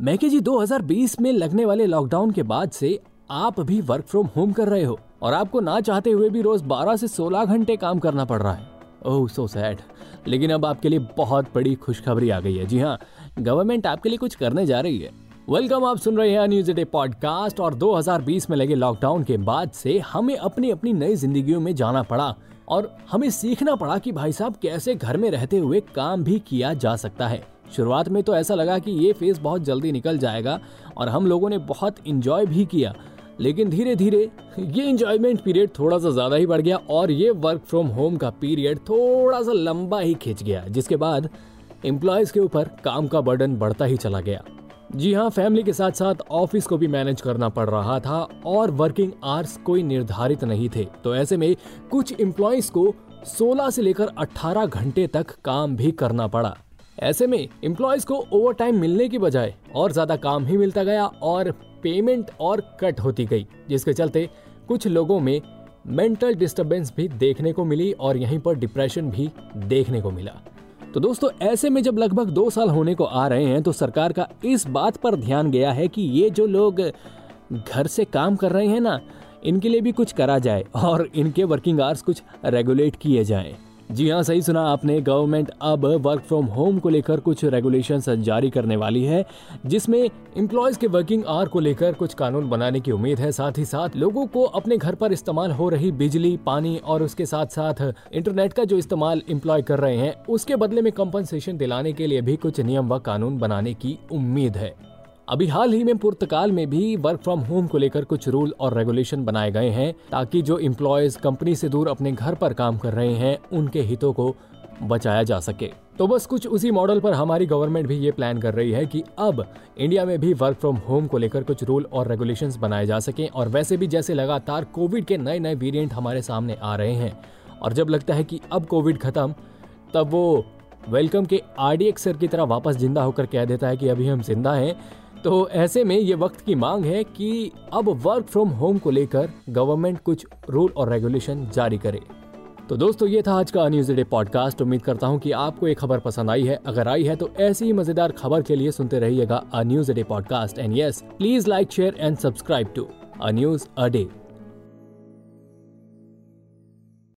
मैके जी 2020 में लगने वाले लॉकडाउन के बाद से आप भी वर्क फ्रॉम होम कर रहे हो और आपको ना चाहते हुए भी रोज 12 से 16 घंटे काम करना पड़ रहा है। ओह सो सैड लेकिन अब आपके लिए बहुत बड़ी खुशखबरी आ गई है। जी हाँ गवर्नमेंट आपके लिए कुछ करने जा रही है। वेलकम आप सुन रहे हैं न्यूज़ डे पॉडकास्ट और 2020 में लगे लॉकडाउन के बाद से हमें अपनी अपनी नई जिंदगियों में जाना पड़ा और हमें सीखना पड़ा कि भाई साहब, कैसे घर में रहते हुए काम भी किया जा सकता है। शुरुआत में तो ऐसा लगा कि ये फ़ेज़ बहुत जल्दी निकल जाएगा और हम लोगों ने बहुत इंजॉय भी किया, लेकिन धीरे धीरे ये इंजॉयमेंट पीरियड थोड़ा सा ज़्यादा ही बढ़ गया और ये वर्क फ्रॉम होम का पीरियड थोड़ा सा लंबा ही खिंच गया, जिसके बाद एम्प्लॉयज़ के ऊपर काम का बर्डन बढ़ता ही चला गया। जी हाँ फैमिली के साथ साथ ऑफ़िस को भी मैनेज करना पड़ रहा था और वर्किंग आवर्स कोई निर्धारित नहीं थे। तो ऐसे में कुछ एम्प्लॉयज़ को 16 से लेकर 18 घंटे तक काम भी करना पड़ा। ऐसे में एम्प्लॉयज़ को ओवर टाइम मिलने की बजाय और ज़्यादा काम ही मिलता गया और पेमेंट और कट होती गई, जिसके चलते कुछ लोगों में मेंटल डिस्टरबेंस भी देखने को मिली और यहीं पर डिप्रेशन भी देखने को मिला। तो दोस्तों, ऐसे में जब लगभग दो साल होने को आ रहे हैं तो सरकार का इस बात पर ध्यान गया है कि ये जो लोग घर से काम कर रहे हैं ना, इनके लिए भी कुछ करा जाए और इनके वर्किंग आवर्स कुछ रेगुलेट किए जाएँ। जी हाँ सही सुना आपने। गवर्नमेंट अब वर्क फ्रॉम होम को लेकर कुछ रेगुलेशन जारी करने वाली है, जिसमें एम्प्लॉयज़ के वर्किंग आवर को लेकर कुछ कानून बनाने की उम्मीद है। साथ ही साथ लोगों को अपने घर पर इस्तेमाल हो रही बिजली, पानी और उसके साथ साथ इंटरनेट का जो इस्तेमाल एम्प्लॉय कर रहे हैं, उसके बदले में कंपनसेशन दिलाने के लिए भी कुछ नियम व कानून बनाने की उम्मीद है। अभी हाल ही में पुर्तगाल में भी वर्क फ्रॉम होम को लेकर कुछ रूल और रेगुलेशन बनाए गए हैं ताकि जो एम्प्लॉयज़ कंपनी से दूर अपने घर पर काम कर रहे हैं, उनके हितों को बचाया जा सके। तो बस कुछ उसी मॉडल पर हमारी गवर्नमेंट भी ये प्लान कर रही है कि अब इंडिया में भी वर्क फ्रॉम होम को लेकर कुछ रूल और रेगुलेशंस बनाए जा सके और वैसे भी जैसे लगातार कोविड के नए नए वेरिएंट हमारे सामने आ रहे हैं और जब लगता है कि अब कोविड खत्म, तब वो वेलकम के आरडीएक्स सर की तरह वापस ज़िंदा होकर कह देता है कि अभी हम ज़िंदा हैं। तो ऐसे में ये वक्त की मांग है कि अब वर्क फ्रॉम होम को लेकर गवर्नमेंट कुछ रूल और रेगुलेशन जारी करे। तो दोस्तों, ये था आज का न्यूज़ डे पॉडकास्ट उम्मीद करता हूँ कि आपको ये खबर पसंद आई है। अगर आई है तो ऐसी ही मज़ेदार खबर के लिए सुनते रहिएगा a news day podcast and yes please like share and subscribe to a news a day